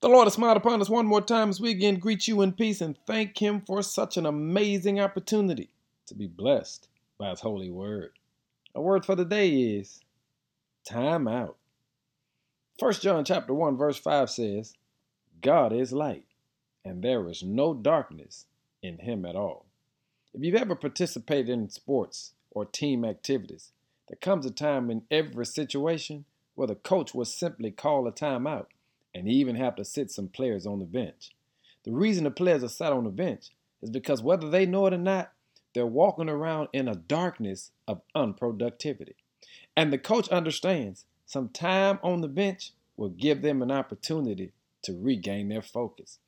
The Lord has smiled upon us one more time as we again greet you in peace and thank Him for such an amazing opportunity to be blessed by His holy word. Our word for the day is time out. 1 John chapter 1 verse 5 says, God is light, and there is no darkness in him at all. If you've ever participated in sports or team activities, there comes a time in every situation where the coach will simply call a timeout and even have to sit some players on the bench. The reason the players are sat on the bench is because whether they know it or not, they're walking around in a darkness of unproductivity. And the coach understands some time on the bench will give them an opportunity to regain their focus.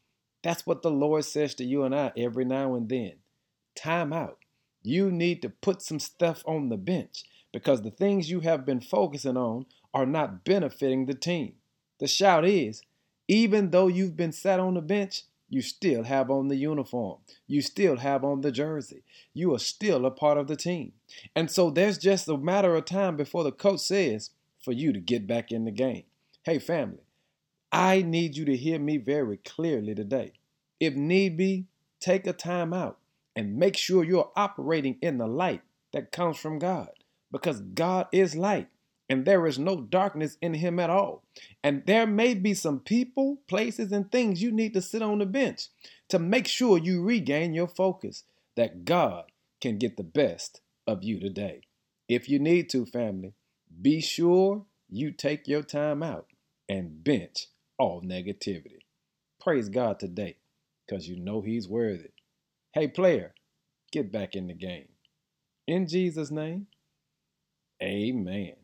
That's what the Lord says to you and I every now and then. Time out. You need to put some stuff on the bench because the things you have been focusing on are not benefiting the team. The shout is even though you've been sat on the bench, you still have on the uniform. You still have on the jersey. You are still a part of the team. And so there's just a matter of time before the coach says for you to get back in the game. Hey, family, I need you to hear me very clearly today. If need be, take a time out and make sure you're operating in the light that comes from God because God is light and there is no darkness in him at all. And there may be some people, places, and things you need to sit on the bench to make sure you regain your focus that God can get the best of you today. If you need to, family, be sure you take your time out and bench all negativity. Praise God today because you know He's worthy. Hey, player, get back in the game. In Jesus' name, amen.